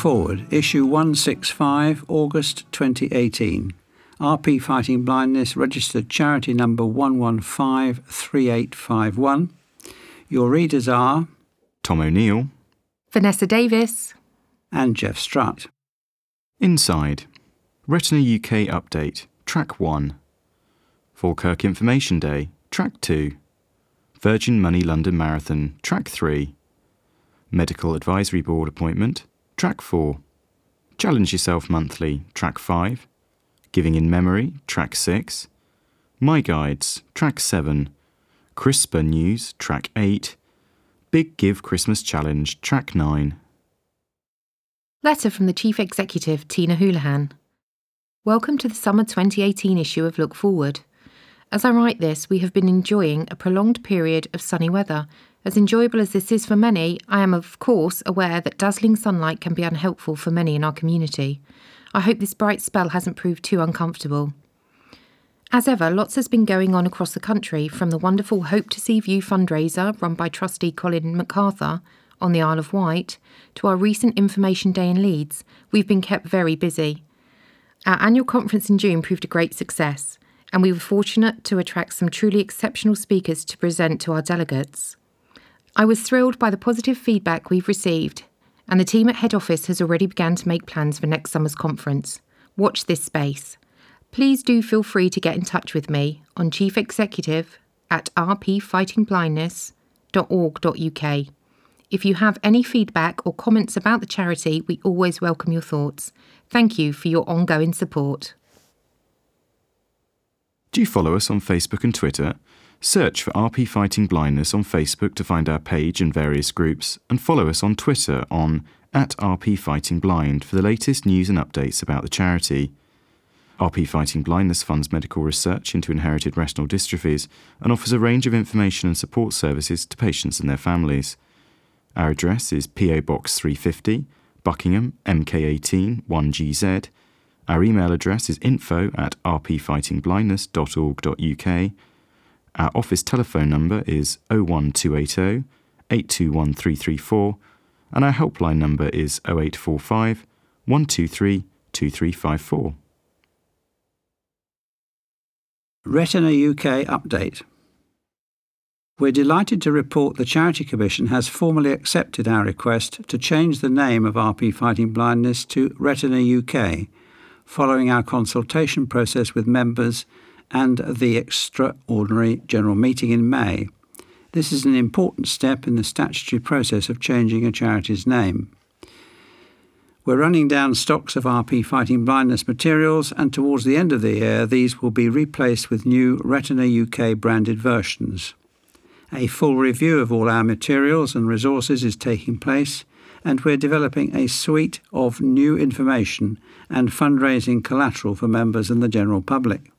Look Forward, issue 165, August 2018. RP Fighting Blindness, registered charity number 1153851. Your readers are Tom O'Neill, Vanessa Davis, and Jeff Strutt. Inside. Retina UK Update, Track 1. Falkirk Information Day, Track 2. Virgin Money London Marathon, Track 3. Medical Advisory Board appointment, Track 4. Challenge Yourself Monthly, Track 5. Giving in Memory, Track 6. My Guides, Track 7. CRISPR News, Track 8. Big Give Christmas Challenge, Track 9. Letter from the Chief Executive, Tina Houlihan. Welcome to the summer 2018 issue of Look Forward. As I write this, we have been enjoying a prolonged period of sunny weather as enjoyable as this is for many, I am of course aware that dazzling sunlight can be unhelpful for many in our community. I hope this bright spell hasn't proved too uncomfortable. As ever, lots has been going on across the country, from the wonderful Hope to See View fundraiser run by trustee Colin MacArthur on the Isle of Wight to our recent Information Day in Leeds. We've been kept very busy. Our annual conference in June proved a great success, and we were fortunate to attract some truly exceptional speakers to present to our delegates. I was thrilled by the positive feedback we've received, and the team at head office has already begun to make plans for next summer's conference. Watch this space. Please do feel free to get in touch with me on chief executive at rpfightingblindness.org.uk. If you have any feedback or comments about the charity, we always welcome your thoughts. Thank you for your ongoing support. Do you follow us on Facebook and Twitter? Search for RP Fighting Blindness on Facebook to find our page and various groups, and follow us on Twitter on at RP Fighting Blind for the latest news and updates about the charity. RP Fighting Blindness funds medical research into inherited retinal dystrophies and offers a range of information and support services to patients and their families. Our address is PO Box 350, Buckingham, MK18 1GZ. Our email address is info at rpfightingblindness.org.uk our office telephone number is 01280 821 334 and our helpline number is 0845 123 2354. Retina UK Update. We're delighted to report the Charity Commission has formally accepted our request to change the name of RP Fighting Blindness to Retina UK, following our consultation process with members and the extraordinary general meeting in May. This is an important step in the statutory process of changing a charity's name. We're running down stocks of RP fighting blindness materials, and towards the end of the year, these will be replaced with new Retina UK branded versions. A full review of all our materials and resources is taking place, and we're developing a suite of new information and fundraising collateral for members and the general public.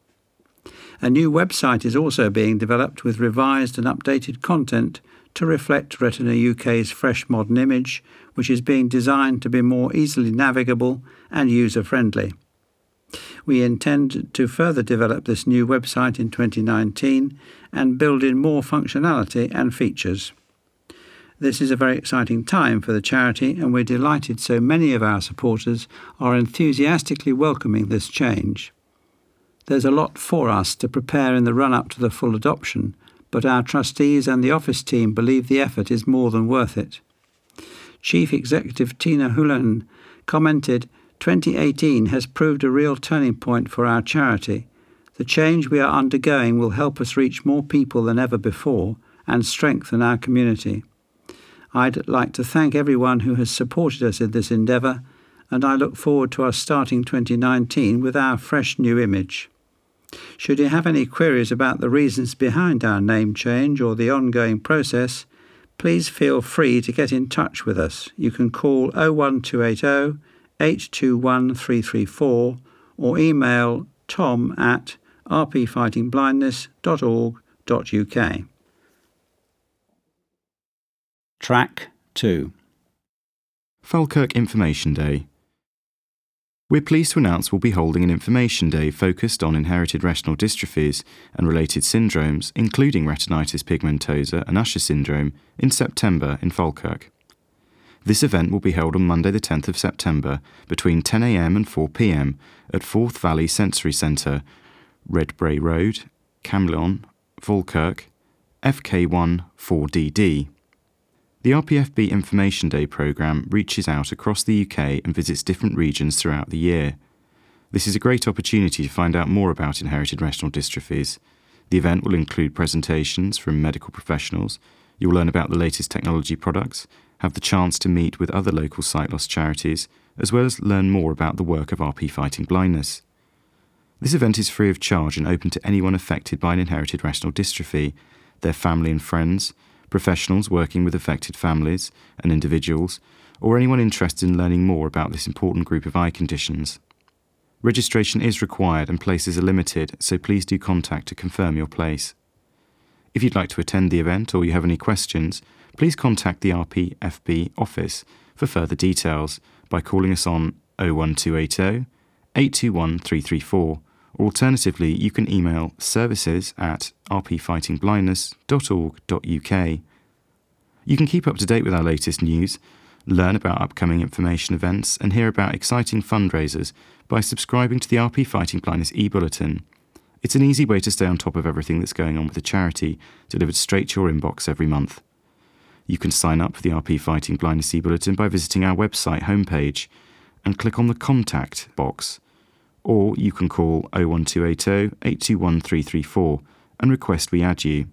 A new website is also being developed with revised and updated content to reflect Retina UK's fresh modern image, which is being designed to be more easily navigable and user friendly. We intend to further develop this new website in 2019 and build in more functionality and features. This is a very exciting time for the charity, and we're delighted so many of our supporters are enthusiastically welcoming this change. There's a lot for us to prepare in the run up to the full adoption, but our trustees and the office team believe the effort is more than worth it. Chief Executive Tina Houlihan commented 2018 has proved a real turning point for our charity. The change we are undergoing will help us reach more people than ever before and strengthen our community. I'd like to thank everyone who has supported us in this endeavour, and I look forward to us starting 2019 with our fresh new image. Should you have any queries about the reasons behind our name change or the ongoing process, please feel free to get in touch with us. You can call 01280 821334 or email tom at rpfightingblindness.org.uk. Track 2 Falkirk Information Day we're pleased to announce we'll be holding an information day focused on inherited retinal dystrophies and related syndromes, including retinitis pigmentosa and Usher syndrome, in September in Falkirk. This event will be held on Monday, the 10th of September, between 10am and 4pm at Forth Valley Sensory Centre, Redbrae Road, Camelon, Falkirk, FK1 4DD. The RPFB Information Day programme reaches out across the UK and visits different regions throughout the year. This is a great opportunity to find out more about inherited retinal dystrophies. The event will include presentations from medical professionals. You'll learn about the latest technology products, have the chance to meet with other local sight loss charities, as well as learn more about the work of RP Fighting Blindness. This event is free of charge and open to anyone affected by an inherited retinal dystrophy, their family and friends, professionals working with affected families and individuals, or anyone interested in learning more about this important group of eye conditions. Registration is required and places are limited, so please do contact to confirm your place. If you'd like to attend the event or you have any questions, please contact the RPFB office for further details by calling us on 01280 821 334 or alternatively you can email services at rpfightingblindness.org.uk. You can keep up to date with our latest news learn about upcoming information events, and hear about exciting fundraisers by subscribing to the RP Fighting Blindness e bulletin. It's an easy way to stay on top of everything that's going on with the charity, delivered straight to your inbox every month. You can sign up for the RP Fighting Blindness e bulletin by visiting our website homepage and click on the contact box. Or you can call 01280 821334 and request we add you.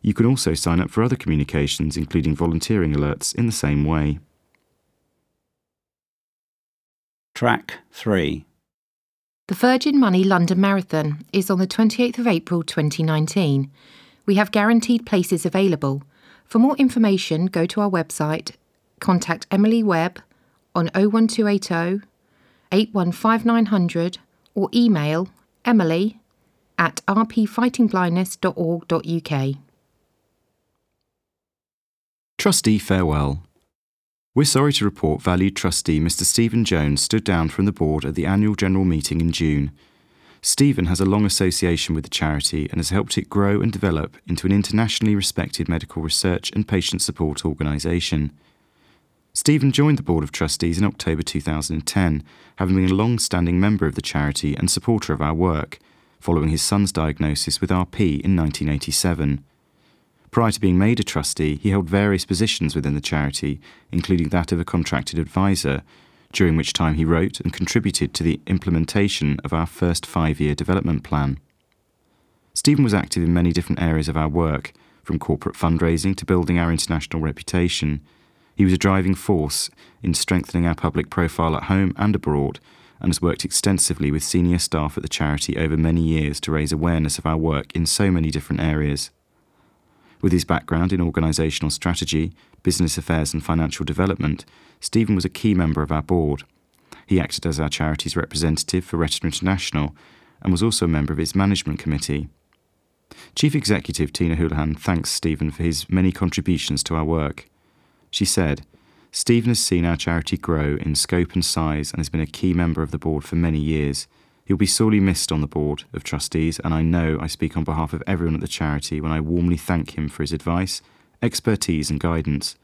You can also sign up for other communications, including volunteering alerts, in the same way. Track 3 The Virgin Money London Marathon is on the 28th of April 2019. We have guaranteed places available. For more information, go to our website, contact Emily Webb on 01280 815900 or email emily at rpfightingblindness.org.uk. Trustee Farewell. We're sorry to report valued trustee Mr. Stephen Jones stood down from the board at the annual general meeting in June. Stephen has a long association with the charity and has helped it grow and develop into an internationally respected medical research and patient support organisation. Stephen joined the Board of Trustees in October 2010, having been a long standing member of the charity and supporter of our work, following his son's diagnosis with RP in 1987. Prior to being made a trustee, he held various positions within the charity, including that of a contracted advisor, during which time he wrote and contributed to the implementation of our first five year development plan. Stephen was active in many different areas of our work, from corporate fundraising to building our international reputation. He was a driving force in strengthening our public profile at home and abroad, and has worked extensively with senior staff at the charity over many years to raise awareness of our work in so many different areas. With his background in organisational strategy, business affairs, and financial development, Stephen was a key member of our board. He acted as our charity's representative for Retina International and was also a member of its management committee. Chief Executive Tina Houlihan thanks Stephen for his many contributions to our work. She said, Stephen has seen our charity grow in scope and size and has been a key member of the board for many years. He'll be sorely missed on the board of trustees, and I know I speak on behalf of everyone at the charity when I warmly thank him for his advice, expertise, and guidance.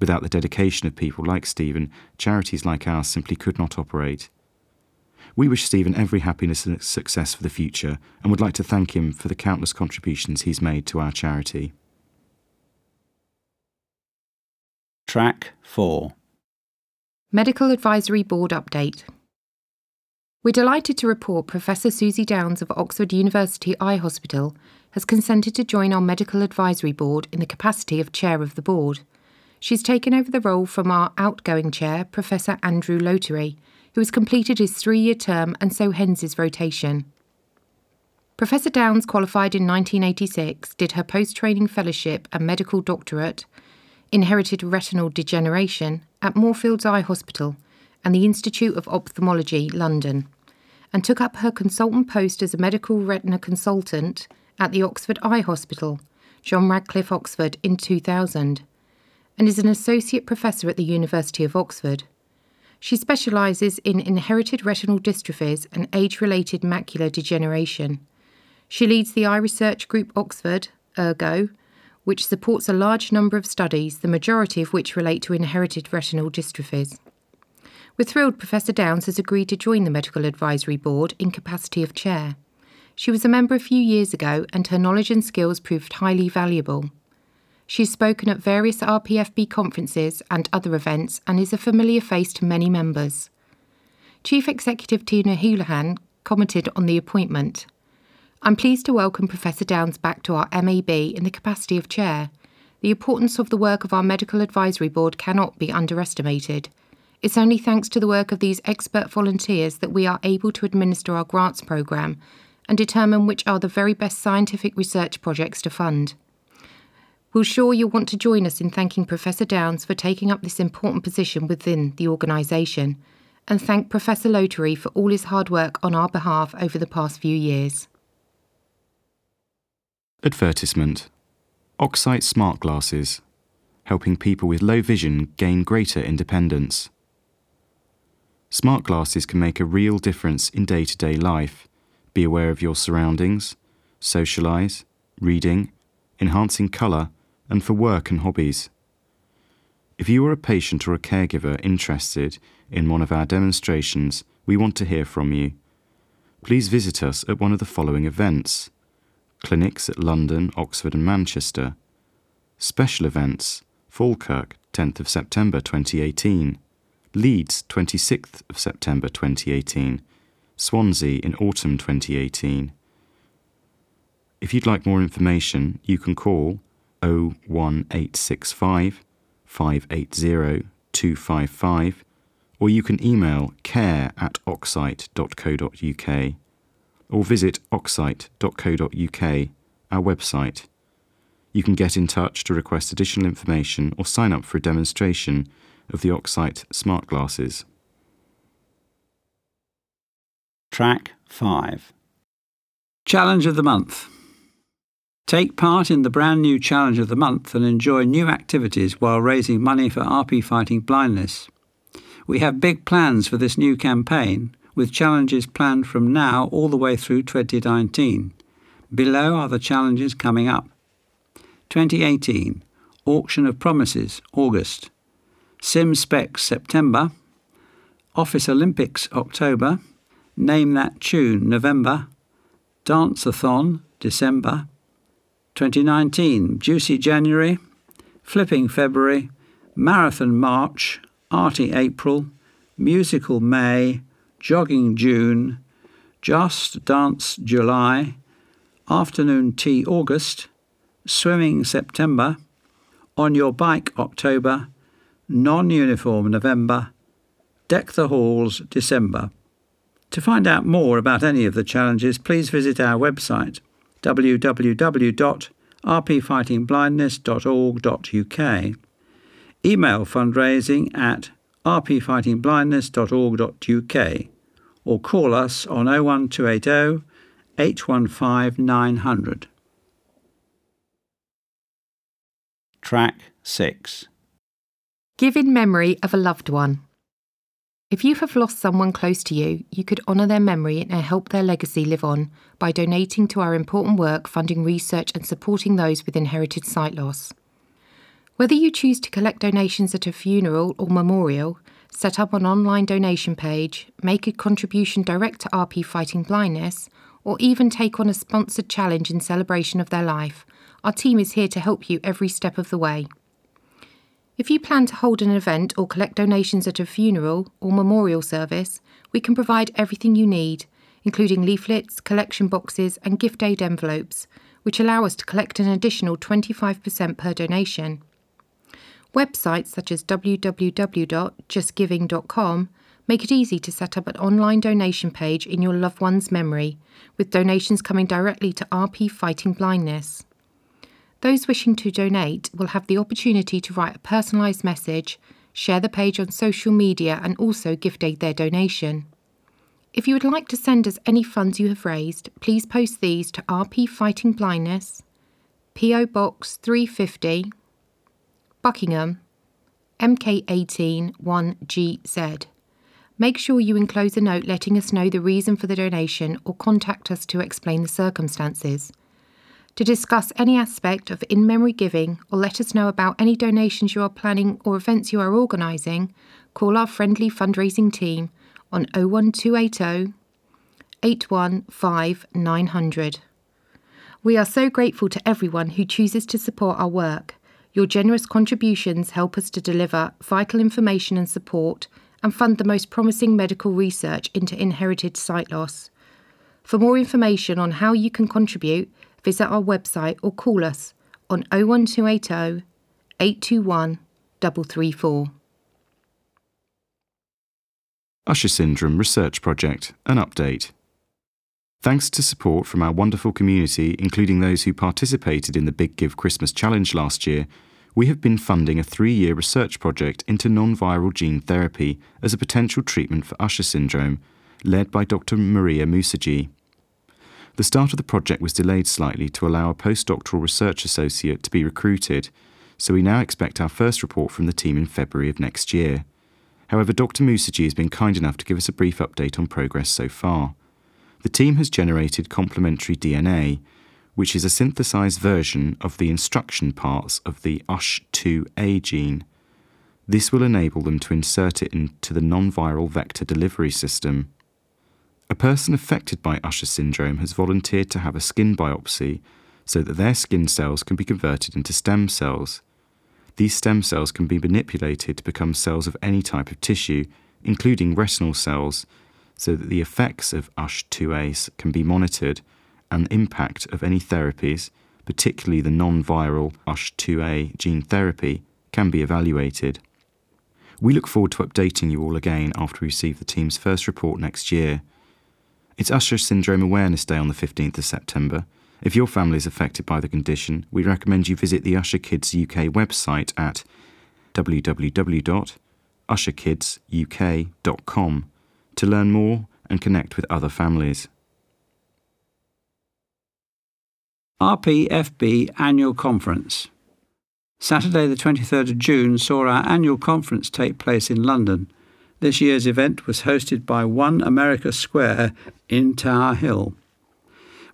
Without the dedication of people like Stephen, charities like ours simply could not operate. We wish Stephen every happiness and success for the future and would like to thank him for the countless contributions he's made to our charity. Track 4 Medical Advisory Board Update we're delighted to report Professor Susie Downes of Oxford University Eye Hospital has consented to join our Medical Advisory Board in the capacity of Chair of the Board. She's taken over the role from our outgoing Chair, Professor Andrew Lotery, who has completed his three year term and so ends his rotation. Professor Downes qualified in 1986, did her post training fellowship and medical doctorate, inherited retinal degeneration at Moorfields Eye Hospital and the Institute of Ophthalmology, London, and took up her consultant post as a medical retina consultant at the Oxford Eye Hospital, John Radcliffe, Oxford, in 2000, and is an associate professor at the University of Oxford. She specialises in inherited retinal dystrophies and age related macular degeneration. She leads the Eye Research Group Oxford, ERGO, which supports a large number of studies, the majority of which relate to inherited retinal dystrophies. We're thrilled Professor Downes has agreed to join the Medical Advisory Board in capacity of chair. She was a member a few years ago and her knowledge and skills proved highly valuable. She's spoken at various RPFB conferences and other events and is a familiar face to many members. Chief Executive Tina Houlihan commented on the appointment. I'm pleased to welcome Professor Downes back to our MAB in the capacity of chair. The importance of the work of our Medical Advisory Board cannot be underestimated. It's only thanks to the work of these expert volunteers that we are able to administer our grants programme and determine which are the very best scientific research projects to fund. We're sure you'll want to join us in thanking Professor Downes for taking up this important position within the organisation, and thank Professor Lotery for all his hard work on our behalf over the past few years. Advertisement OxSight Smart Glasses, helping people with low vision gain greater independence. Smart glasses can make a real difference in day to day life. Be aware of your surroundings, socialise, reading, enhancing colour, and for work and hobbies. If you are a patient or a caregiver interested in one of our demonstrations, we want to hear from you. Please visit us at one of the following events clinics at London, Oxford, and Manchester, special events Falkirk, 10th of September 2018, Leeds, 26th of September 2018, Swansea in autumn 2018. If you'd like more information, you can call 01865 580 255 or you can email care at oxsight.co.uk or visit oxsight.co.uk, our website. You can get in touch to request additional information or sign up for a demonstration of the OxSight smart glasses. Track 5 Challenge of the Month Take part in the brand new Challenge of the Month and enjoy new activities while raising money for RP Fighting Blindness. We have big plans for this new campaign, with challenges planned from now all the way through 2019. Below are the challenges coming up 2018 Auction of Promises, August. Sim Specs, September. Office Olympics, October. Name That Tune, November. Dance-a-thon, December. 2019 Juicy January, Flipping February, Marathon March, Arty April, Musical May, Jogging June, Just Dance July, Afternoon Tea August, Swimming September, On Your Bike October, Non Uniform November, Deck the Halls December. To find out more about any of the challenges, please visit our website www.rpfightingblindness.org.uk. Email fundraising at rpfightingblindness.org.uk or call us on 01280 815 900. Track 6 Give in memory of a loved one. If you have lost someone close to you, you could honour their memory and help their legacy live on by donating to our important work funding research and supporting those with inherited sight loss. Whether you choose to collect donations at a funeral or memorial, set up an online donation page, make a contribution direct to RP Fighting Blindness, or even take on a sponsored challenge in celebration of their life, our team is here to help you every step of the way. If you plan to hold an event or collect donations at a funeral or memorial service, we can provide everything you need, including leaflets, collection boxes, and gift aid envelopes, which allow us to collect an additional 25% per donation. Websites such as www.justgiving.com make it easy to set up an online donation page in your loved one's memory, with donations coming directly to RP Fighting Blindness. Those wishing to donate will have the opportunity to write a personalised message, share the page on social media, and also gift aid their donation. If you would like to send us any funds you have raised, please post these to RP Fighting Blindness, PO Box 350, Buckingham, MK18 1GZ. Make sure you enclose a note letting us know the reason for the donation or contact us to explain the circumstances. To discuss any aspect of in memory giving or let us know about any donations you are planning or events you are organising, call our friendly fundraising team on 01280 815 900. We are so grateful to everyone who chooses to support our work. Your generous contributions help us to deliver vital information and support and fund the most promising medical research into inherited sight loss. For more information on how you can contribute, visit our website or call us on 01280 821 334. Usher Syndrome Research Project, an update. Thanks to support from our wonderful community, including those who participated in the Big Give Christmas Challenge last year, we have been funding a three year research project into non viral gene therapy as a potential treatment for Usher syndrome, led by Dr. Maria Moosajee. The start of the project was delayed slightly to allow a postdoctoral research associate to be recruited, so we now expect our first report from the team in February of next year. However, Dr. Moosajee has been kind enough to give us a brief update on progress so far. The team has generated complementary DNA, which is a synthesized version of the instruction parts of the USH2A gene. This will enable them to insert it into the non viral vector delivery system. A person affected by Usher syndrome has volunteered to have a skin biopsy so that their skin cells can be converted into stem cells. These stem cells can be manipulated to become cells of any type of tissue, including retinal cells, so that the effects of USH2A can be monitored and the impact of any therapies, particularly the non viral USH2A gene therapy, can be evaluated. We look forward to updating you all again after we receive the team's first report next year. It's Usher Syndrome Awareness Day on the 15th of September. If your family is affected by the condition, we recommend you visit the Usher Kids UK website at www.usherkidsuk.com to learn more and connect with other families. RPFB Annual Conference. Saturday, the 23rd of June, saw our annual conference take place in London. This year's event was hosted by One America Square in Tower Hill.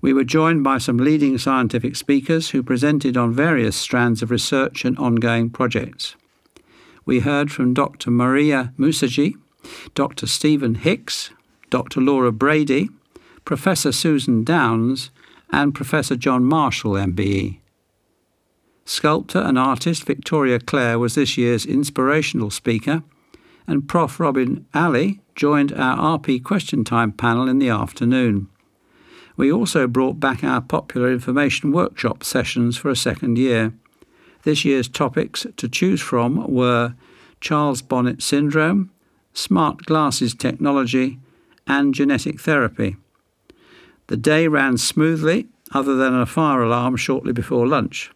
We were joined by some leading scientific speakers who presented on various strands of research and ongoing projects. We heard from Dr. Maria Moosajee, Dr. Stephen Hicks, Dr. Laura Brady, Professor Susan Downes, and Professor John Marshall, MBE. Sculptor and artist Victoria Clare was this year's inspirational speaker, and Prof. Robin Ali joined our RP Question Time panel in the afternoon. We also brought back our popular information workshop sessions for a second year. This year's topics to choose from were Charles Bonnet syndrome, smart glasses technology, and genetic therapy. The day ran smoothly, other than a fire alarm shortly before lunch.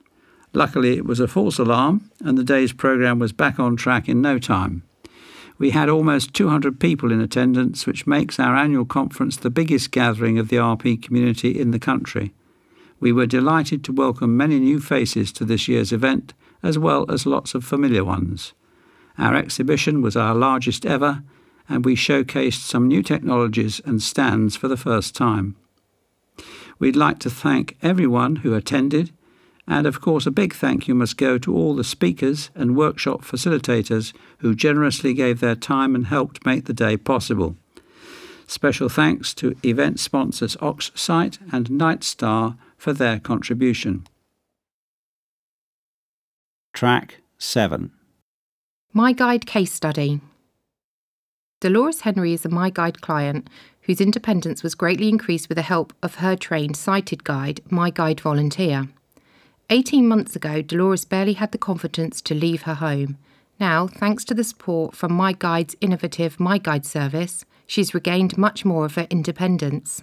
Luckily, it was a false alarm, and the day's programme was back on track in no time. We had almost 200 people in attendance, which makes our annual conference the biggest gathering of the RP community in the country. We were delighted to welcome many new faces to this year's event, as well as lots of familiar ones. Our exhibition was our largest ever, and we showcased some new technologies and stands for the first time. We'd like to thank everyone who attended and of course, a big thank you must go to all the speakers and workshop facilitators who generously gave their time and helped make the day possible. Special thanks to event sponsors Oxsight and Nightstar for their contribution. Track 7 My Guide Case Study Dolores Henry is a My Guide client whose independence was greatly increased with the help of her trained sighted guide, My Guide Volunteer. 18 months ago, Dolores barely had the confidence to leave her home. Now, thanks to the support from My Guide's innovative My Guide service, she's regained much more of her independence.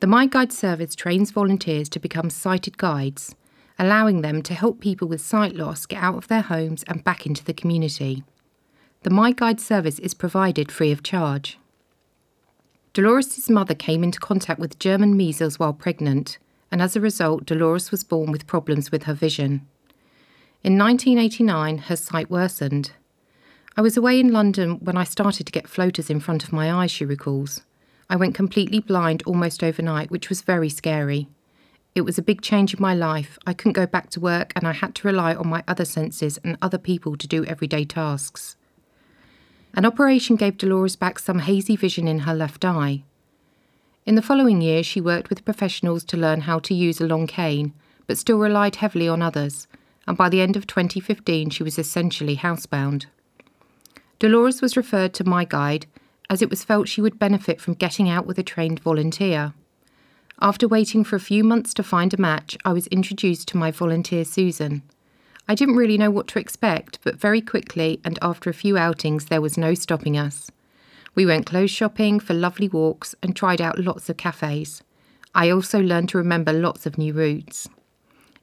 The My Guide service trains volunteers to become sighted guides, allowing them to help people with sight loss get out of their homes and back into the community. The My Guide service is provided free of charge. Dolores' mother came into contact with German measles while pregnant and as a result, Dolores was born with problems with her vision. In 1989, her sight worsened. I was away in London when I started to get floaters in front of my eyes, she recalls. I went completely blind almost overnight, which was very scary. It was a big change in my life. I couldn't go back to work and I had to rely on my other senses and other people to do everyday tasks. An operation gave Dolores back some hazy vision in her left eye. In the following years, she worked with professionals to learn how to use a long cane, but still relied heavily on others, and by the end of 2015, she was essentially housebound. Dolores was referred to my guide as it was felt she would benefit from getting out with a trained volunteer. After waiting for a few months to find a match, I was introduced to my volunteer Susan. I didn't really know what to expect, but very quickly and after a few outings, there was no stopping us. We went clothes shopping for lovely walks and tried out lots of cafes. I also learned to remember lots of new routes.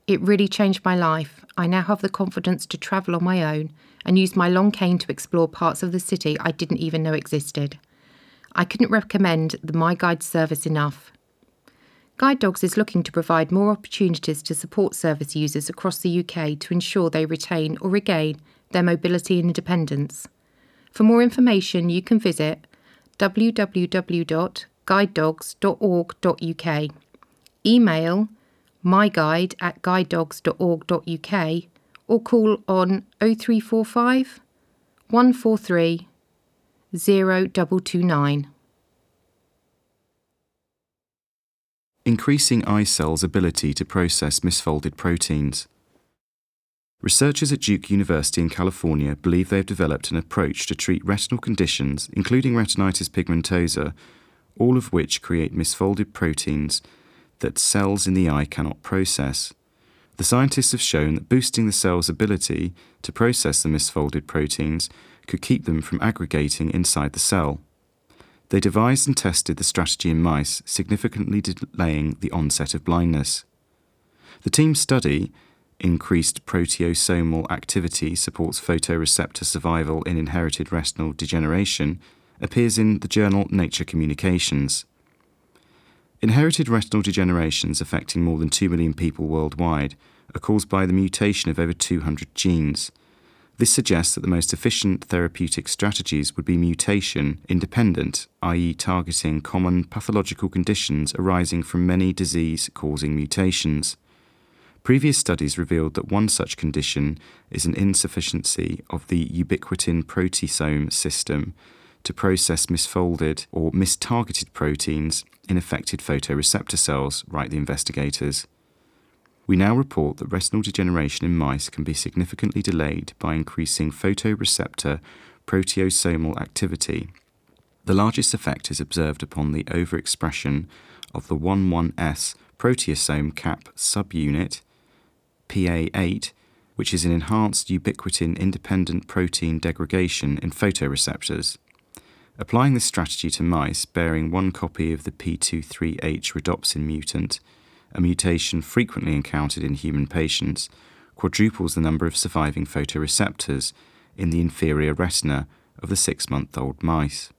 It really changed my life. I now have the confidence to travel on my own and use my long cane to explore parts of the city I didn't even know existed. I couldn't recommend the My Guide service enough. Guide Dogs is looking to provide more opportunities to support service users across the UK to ensure they retain or regain their mobility and independence. For more information, you can visit www.guidedogs.org.uk, email myguide at guidedogs.org.uk, or call on 0345 143 0229. Increasing eye cells' ability to process misfolded proteins. Researchers at Duke University in California believe they have developed an approach to treat retinal conditions, including retinitis pigmentosa, all of which create misfolded proteins that cells in the eye cannot process. The scientists have shown that boosting the cell's ability to process the misfolded proteins could keep them from aggregating inside the cell. They devised and tested the strategy in mice, significantly delaying the onset of blindness. The team's study increased proteasomal activity supports photoreceptor survival in inherited retinal degeneration appears in the journal Nature Communications. Inherited retinal degenerations affecting more than 2 million people worldwide are caused by the mutation of over 200 genes. This suggests that the most efficient therapeutic strategies would be mutation independent, i.e., targeting common pathological conditions arising from many disease causing mutations. Previous studies revealed that one such condition is an insufficiency of the ubiquitin proteasome system to process misfolded or mistargeted proteins in affected photoreceptor cells, write the investigators. We now report that retinal degeneration in mice can be significantly delayed by increasing photoreceptor proteasomal activity. The largest effect is observed upon the overexpression of the 11S proteasome cap subunit PA8, which is an enhanced ubiquitin independent protein degradation in photoreceptors. Applying this strategy to mice bearing one copy of the P23H rhodopsin mutant, a mutation frequently encountered in human patients, quadruples the number of surviving photoreceptors in the inferior retina of the six month old mice.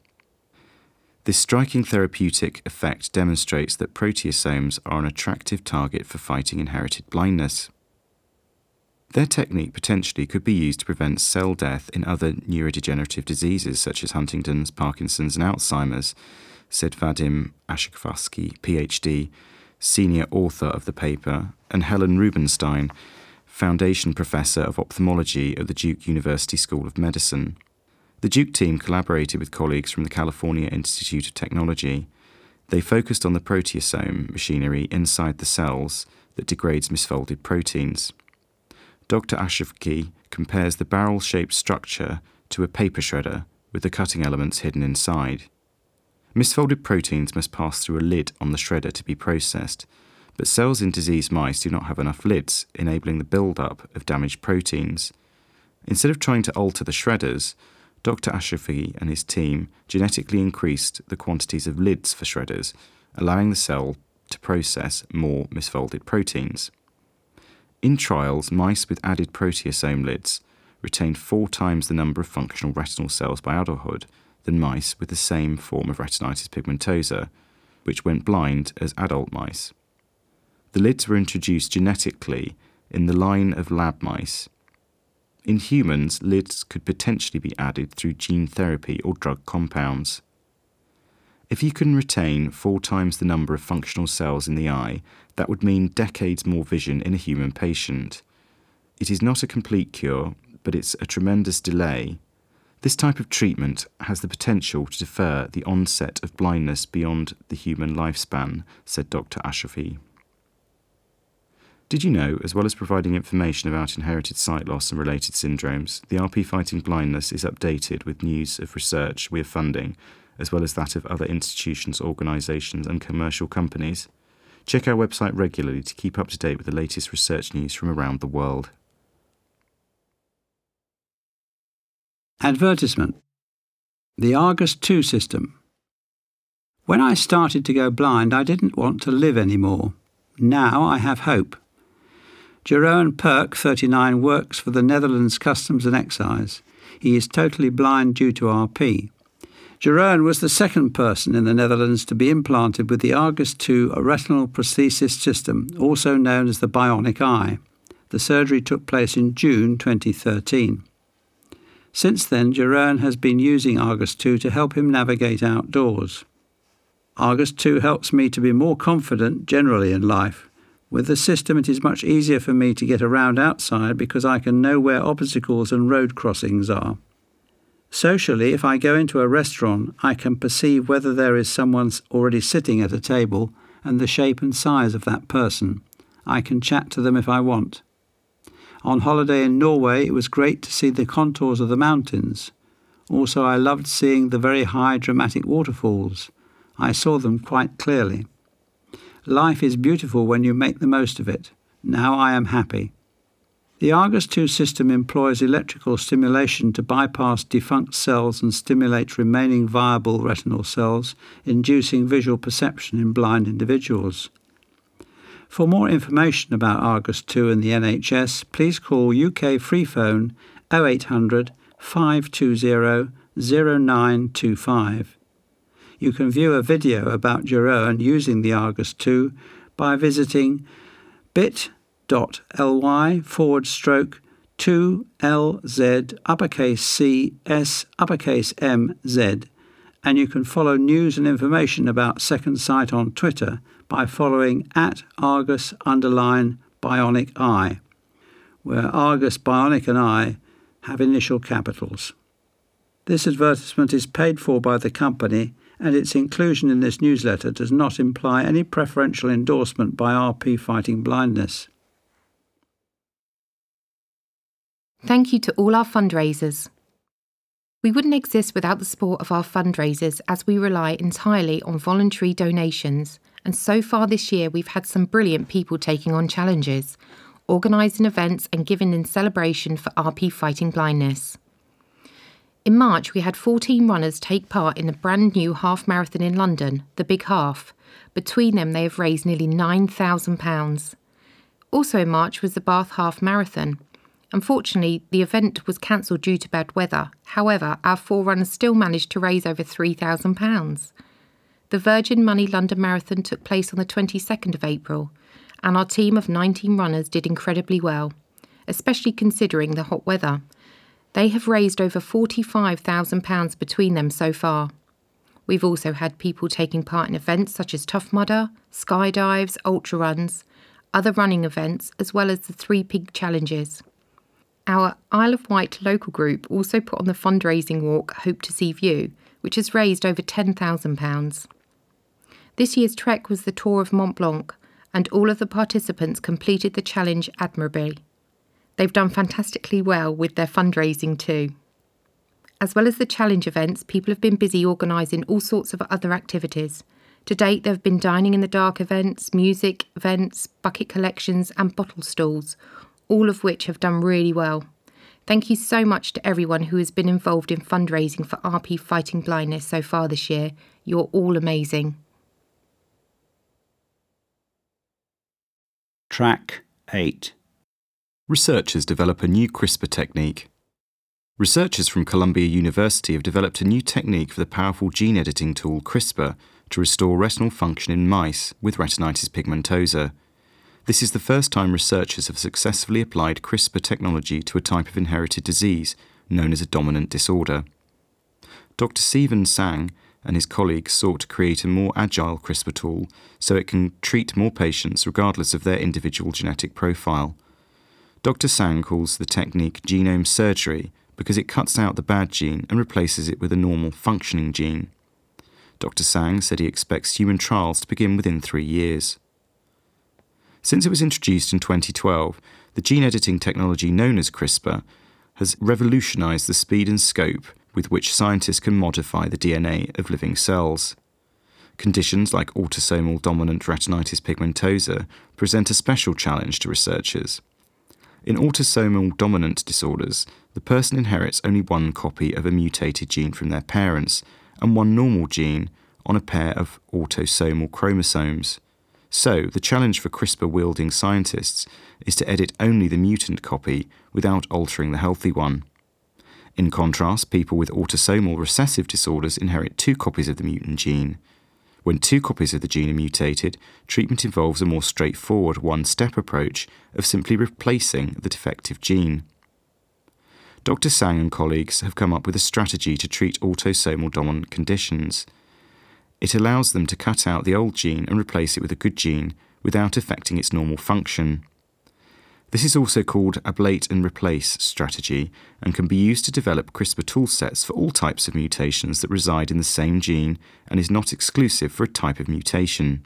This striking therapeutic effect demonstrates that proteasomes are an attractive target for fighting inherited blindness. Their technique potentially could be used to prevent cell death in other neurodegenerative diseases such as Huntington's, Parkinson's, and Alzheimer's, said Vadim Arshavsky, PhD, senior author of the paper, and Helen Rubinstein, foundation professor of ophthalmology at the Duke University School of Medicine. The Duke team collaborated with colleagues from the California Institute of Technology. They focused on the proteasome machinery inside the cells that degrades misfolded proteins. Dr. Arshavsky compares the barrel shaped structure to a paper shredder with the cutting elements hidden inside. Misfolded proteins must pass through a lid on the shredder to be processed, but cells in diseased mice do not have enough lids, enabling the build-up of damaged proteins. Instead of trying to alter the shredders, Dr. Arshavsky and his team genetically increased the quantities of lids for shredders, allowing the cell to process more misfolded proteins. In trials, mice with added proteasome lids retained four times the number of functional retinal cells by adulthood than mice with the same form of retinitis pigmentosa, which went blind as adult mice. The lids were introduced genetically in the line of lab mice. In humans, lids could potentially be added through gene therapy or drug compounds. If you can retain four times the number of functional cells in the eye, that would mean decades more vision in a human patient. It is not a complete cure, but it's a tremendous delay. This type of treatment has the potential to defer the onset of blindness beyond the human lifespan, said Dr. Arshavsky. Did you know, as well as providing information about inherited sight loss and related syndromes, the RP Fighting Blindness is updated with news of research we are funding, as well as that of other institutions, organisations, and commercial companies? Check our website regularly to keep up to date with the latest research news from around the world. Advertisement The Argus 2 system. When I started to go blind, I didn't want to live anymore. Now I have hope. Jeroen Perk, 39, works for the Netherlands Customs and Excise. He is totally blind due to RP. Jeroen was the second person in the Netherlands to be implanted with the Argus II retinal prosthesis system, also known as the bionic eye. The surgery took place in June 2013. Since then, Jeroen has been using Argus 2 to help him navigate outdoors. Argus 2 helps me to be more confident generally in life. With the system, it is much easier for me to get around outside because I can know where obstacles and road crossings are. Socially, if I go into a restaurant, I can perceive whether there is someone already sitting at a table and the shape and size of that person. I can chat to them if I want. On holiday in Norway, it was great to see the contours of the mountains. Also, I loved seeing the very high dramatic waterfalls. I saw them quite clearly. Life is beautiful when you make the most of it. Now I am happy. The Argus 2 system employs electrical stimulation to bypass defunct cells and stimulate remaining viable retinal cells, inducing visual perception in blind individuals. For more information about Argus 2 and the NHS, please call UK Free Phone 0800 520 0925 you can view a video about Jeroen using the Argus 2 by visiting bit.ly forward stroke 2LZ uppercase C S uppercase M Z, and you can follow news and information about Second Sight on Twitter by following at Argus underline Bionic Eye, where Argus Bionic and I have initial capitals. This advertisement is paid for by the company and its inclusion in this newsletter does not imply any preferential endorsement by RP Fighting Blindness. Thank you to all our fundraisers. We wouldn't exist without the support of our fundraisers as we rely entirely on voluntary donations, and so far this year we've had some brilliant people taking on challenges, organising events and giving in celebration for RP Fighting Blindness. In March, we had 14 runners take part in the brand new half marathon in London, the Big Half. Between them, they have raised nearly £9,000. Also in March was the Bath Half Marathon. Unfortunately, the event was cancelled due to bad weather. However, our four runners still managed to raise over £3,000. The Virgin Money London Marathon took place on the 22nd of April, and our team of 19 runners did incredibly well, especially considering the hot weather. They have raised over £45,000 between them so far. We've also had people taking part in events such as Tough Mudder, skydives, ultra runs, other running events, as well as the Three Peaks Challenges. Our Isle of Wight local group also put on the fundraising walk Hope to See View, which has raised over £10,000. This year's trek was the Tour of Mont Blanc, and all of the participants completed the challenge admirably. They've done fantastically well with their fundraising too. As well as the challenge events, people have been busy organising all sorts of other activities. To date, there have been dining in the dark events, music events, bucket collections, and bottle stalls, all of which have done really well. Thank you so much to everyone who has been involved in fundraising for RP Fighting Blindness so far this year. You're all amazing. Track 8 researchers develop a new CRISPR technique. Researchers from Columbia University have developed a new technique for the powerful gene editing tool CRISPR to restore retinal function in mice with retinitis pigmentosa. This is the first time researchers have successfully applied CRISPR technology to a type of inherited disease known as a dominant disorder. Dr. Stephen Tsang, and his colleagues sought to create a more agile CRISPR tool so it can treat more patients regardless of their individual genetic profile. Dr. Tsang calls the technique genome surgery because it cuts out the bad gene and replaces it with a normal functioning gene. Dr. Tsang said he expects human trials to begin within three years. Since it was introduced in 2012, the gene editing technology known as CRISPR has revolutionized the speed and scope with which scientists can modify the DNA of living cells. Conditions like autosomal dominant retinitis pigmentosa present a special challenge to researchers. In autosomal dominant disorders, the person inherits only one copy of a mutated gene from their parents and one normal gene on a pair of autosomal chromosomes. So, the challenge for CRISPR wielding scientists is to edit only the mutant copy without altering the healthy one. In contrast, people with autosomal recessive disorders inherit two copies of the mutant gene. When two copies of the gene are mutated, treatment involves a more straightforward one step approach of simply replacing the defective gene. Dr. Tsang and colleagues have come up with a strategy to treat autosomal dominant conditions. It allows them to cut out the old gene and replace it with a good gene without affecting its normal function. This is also called ablate and replace strategy and can be used to develop CRISPR toolsets for all types of mutations that reside in the same gene and is not exclusive for a type of mutation.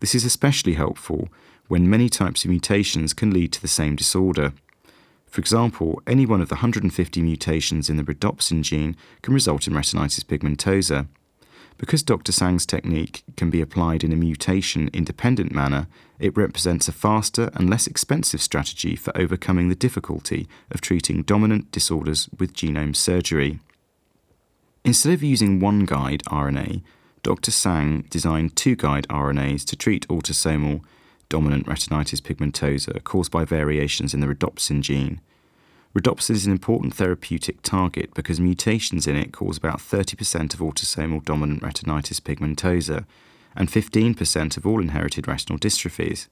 This is especially helpful when many types of mutations can lead to the same disorder. For example, any one of the 150 mutations in the rhodopsin gene can result in retinitis pigmentosa. Because Dr. Tsang's technique can be applied in a mutation independent manner, it represents a faster and less expensive strategy for overcoming the difficulty of treating dominant disorders with genome surgery. Instead of using one guide RNA, Dr. Tsang designed two guide RNAs to treat autosomal dominant retinitis pigmentosa caused by variations in the rhodopsin gene. Rhodopsin is an important therapeutic target because mutations in it cause about 30% of autosomal dominant retinitis pigmentosa and 15% of all inherited retinal dystrophies.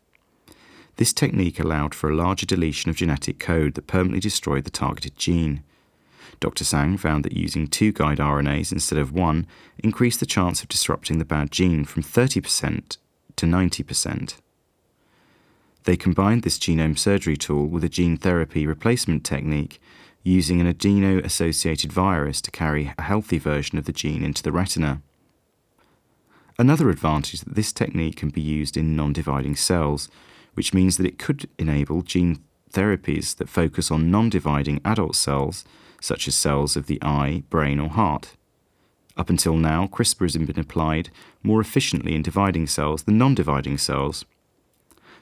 This technique allowed for a larger deletion of genetic code that permanently destroyed the targeted gene. Dr. Tsang found that using two guide RNAs instead of one increased the chance of disrupting the bad gene from 30% to 90%. They combined this genome surgery tool with a gene therapy replacement technique using an adeno associated virus to carry a healthy version of the gene into the retina. Another advantage is that this technique can be used in non dividing cells, which means that it could enable gene therapies that focus on non dividing adult cells, such as cells of the eye, brain, or heart. Up until now, CRISPR has been applied more efficiently in dividing cells than non dividing cells.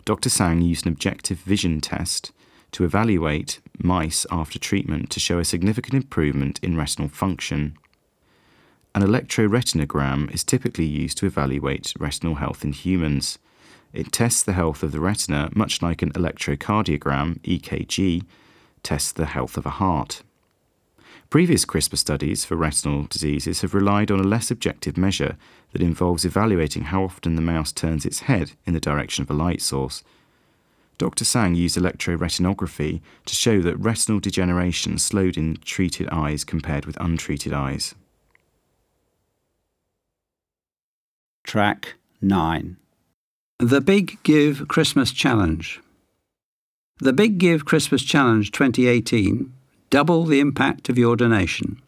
Dr. Tsang used an objective vision test to evaluate mice after treatment to show a significant improvement in retinal function. An electroretinogram is typically used to evaluate retinal health in humans. It tests the health of the retina much like an electrocardiogram, EKG, tests the health of a heart. Previous CRISPR studies for retinal diseases have relied on a less objective measure that involves evaluating how often the mouse turns its head in the direction of a light source. Dr. Tsang used electroretinography to show that retinal degeneration slowed in treated eyes compared with untreated eyes. Track 9 The Big Give Christmas Challenge. The Big Give Christmas Challenge 2018 double the impact of your donation.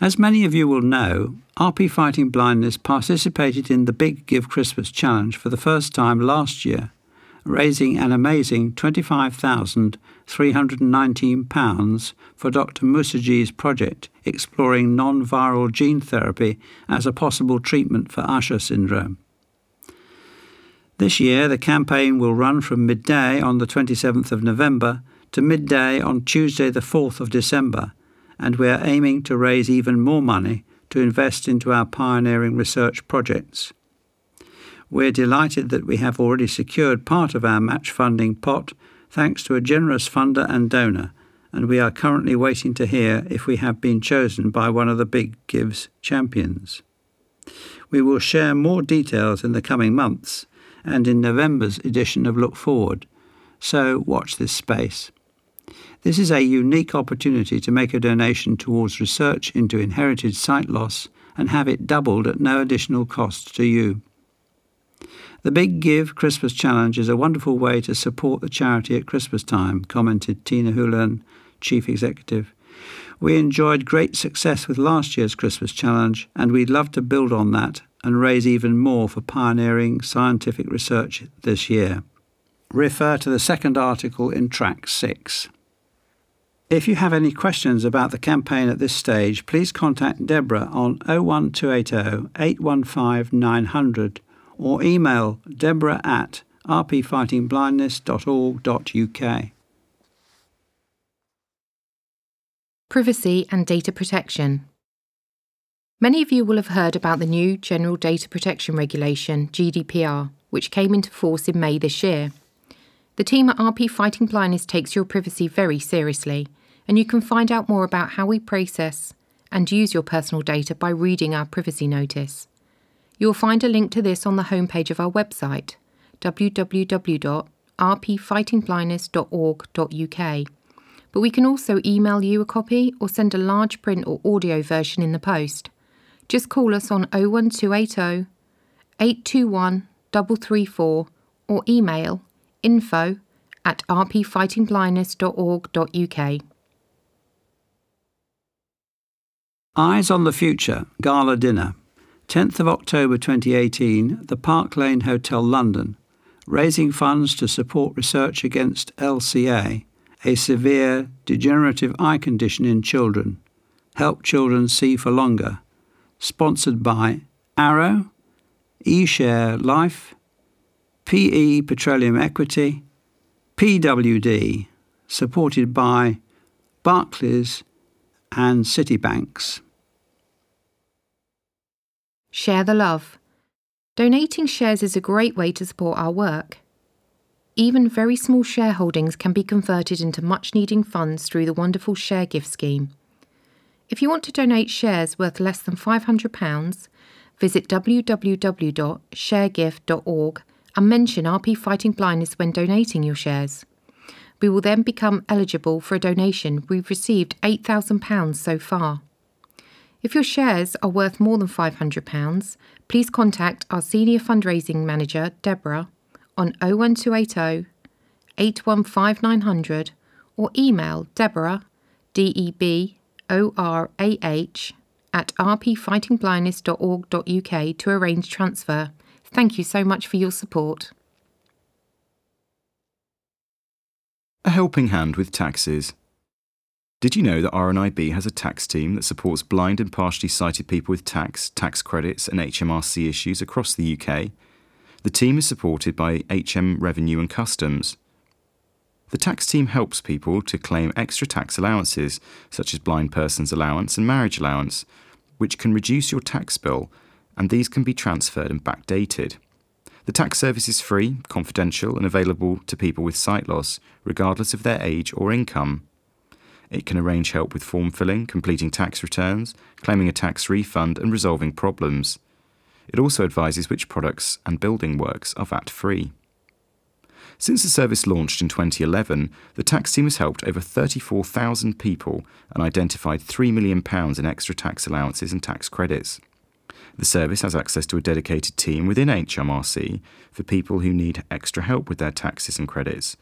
As many of you will know, RP Fighting Blindness participated in the Big Give Christmas Challenge for the first time last year, raising an amazing £25,319 for Dr. Moosajee's project exploring non viral gene therapy as a possible treatment for Usher syndrome. This year, the campaign will run from midday on the 27th of November to midday on Tuesday, the 4th of December, and we are aiming to raise even more money to invest into our pioneering research projects. We're delighted that we have already secured part of our match funding pot thanks to a generous funder and donor, and we are currently waiting to hear if we have been chosen by one of the Big Gives champions. We will share more details in the coming months and in November's edition of Look Forward, so watch this space. This is a unique opportunity to make a donation towards research into inherited sight loss and have it doubled at no additional cost to you. The Big Give Christmas Challenge is a wonderful way to support the charity at Christmas time, commented Tina Houlihan, Chief Executive. We enjoyed great success with last year's Christmas Challenge, and we'd love to build on that and raise even more for pioneering scientific research this year. Refer to the second article in Track 6. If you have any questions about the campaign at this stage, please contact Deborah on 01280 815 900 or email deborah at rpfightingblindness.org.uk. Privacy and data protection. Many of you will have heard about the new General Data Protection Regulation, GDPR, which came into force in May this year. The team at RP Fighting Blindness takes your privacy very seriously, and you can find out more about how we process and use your personal data by reading our privacy notice. You'll find a link to this on the homepage of our website, www.rpfightingblindness.org.uk. But we can also email you a copy or send a large print or audio version in the post. Just call us on 01280 821 334 or email info at rpfightingblindness.org.uk. Eyes on the Future Gala Dinner. 10th of October 2018, the Park Lane Hotel, London, raising funds to support research against LCA, a severe degenerative eye condition in children. Help children see for longer. Sponsored by Arrow, eShare Life, PE Petroleum Equity, PWD, supported by Barclays and Citibanks. Share the love. Donating shares is a great way to support our work. Even very small shareholdings can be converted into much needing funds through the wonderful share gift scheme. If you want to donate shares worth less than £500, visit www.sharegift.org and mention RP Fighting Blindness when donating your shares. We will then become eligible for a donation. We've received £8,000 so far. If your shares are worth more than £500, please contact our Senior Fundraising Manager, Deborah, on 01280 815900 or email Deborah, D E B O R A H, at rpfightingblindness.org.uk to arrange transfer. Thank you so much for your support. A helping hand with taxes. Did you know that RNIB has a tax team that supports blind and partially sighted people with tax, tax credits, and HMRC issues across the UK? The team is supported by HM Revenue and Customs. The tax team helps people to claim extra tax allowances, such as blind person's allowance and marriage allowance, which can reduce your tax bill, and these can be transferred and backdated. The tax service is free, confidential, and available to people with sight loss, regardless of their age or income. It can arrange help with form filling, completing tax returns, claiming a tax refund, and resolving problems. It also advises which products and building works are VAT free. Since the service launched in 2011, the tax team has helped over 34,000 people and identified £3 million in extra tax allowances and tax credits. The service has access to a dedicated team within HMRC for people who need extra help with their taxes and credits,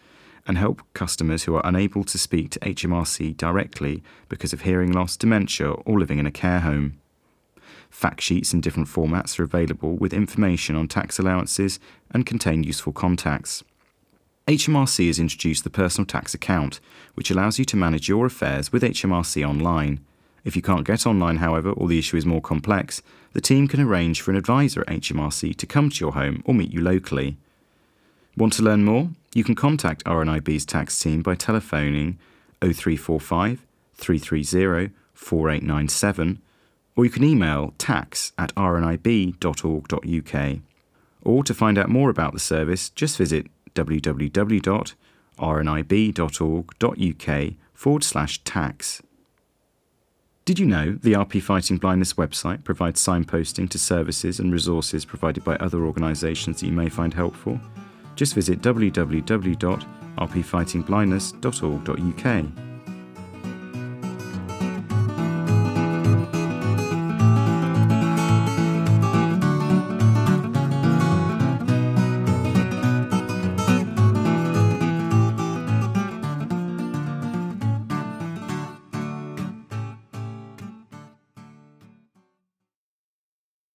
and help customers who are unable to speak to HMRC directly because of hearing loss, dementia, or living in a care home. Fact sheets in different formats are available with information on tax allowances and contain useful contacts. HMRC has introduced the personal tax account, which allows you to manage your affairs with HMRC online. If you can't get online, however, or the issue is more complex, the team can arrange for an advisor at HMRC to come to your home or meet you locally. Want to learn more? You can contact RNIB's tax team by telephoning 0345 330 4897 or you can email tax at rnib.org.uk. Or to find out more about the service, just visit www.rnib.org.uk forward slash tax. Did you know the RP Fighting Blindness website provides signposting to services and resources provided by other organisations that you may find helpful? just visit www.rpfightingblindness.org.uk.